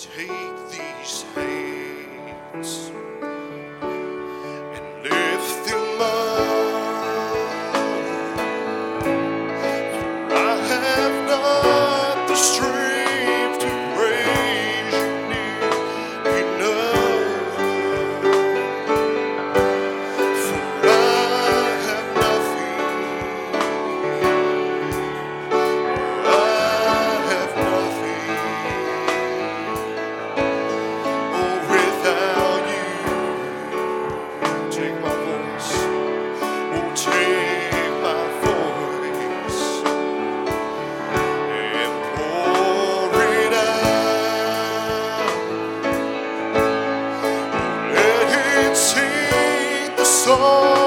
Take these hands sing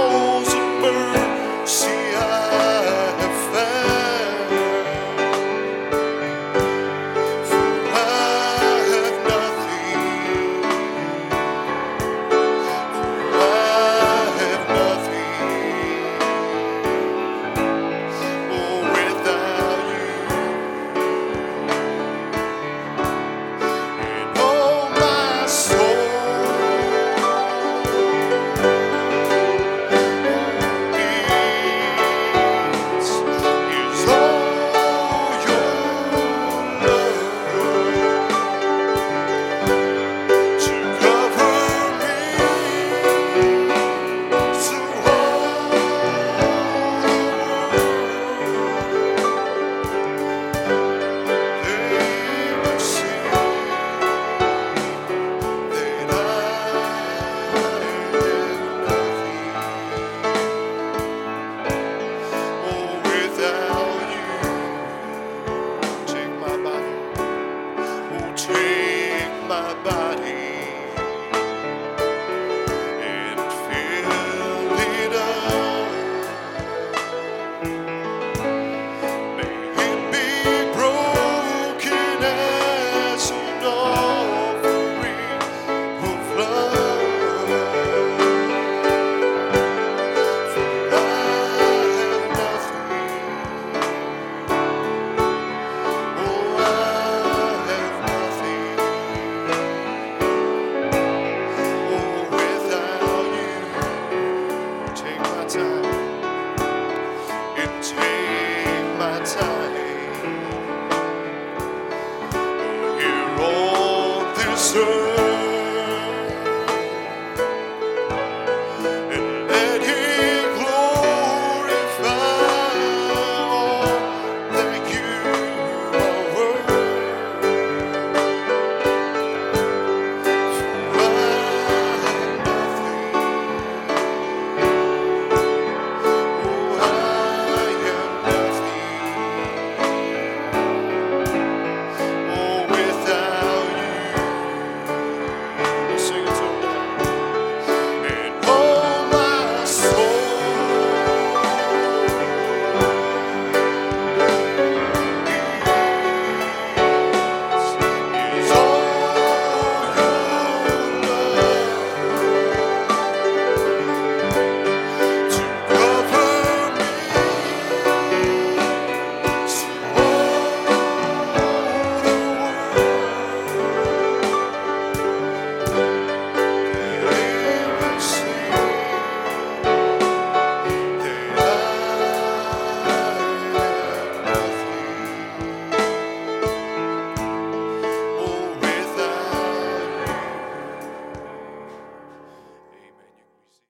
Earth.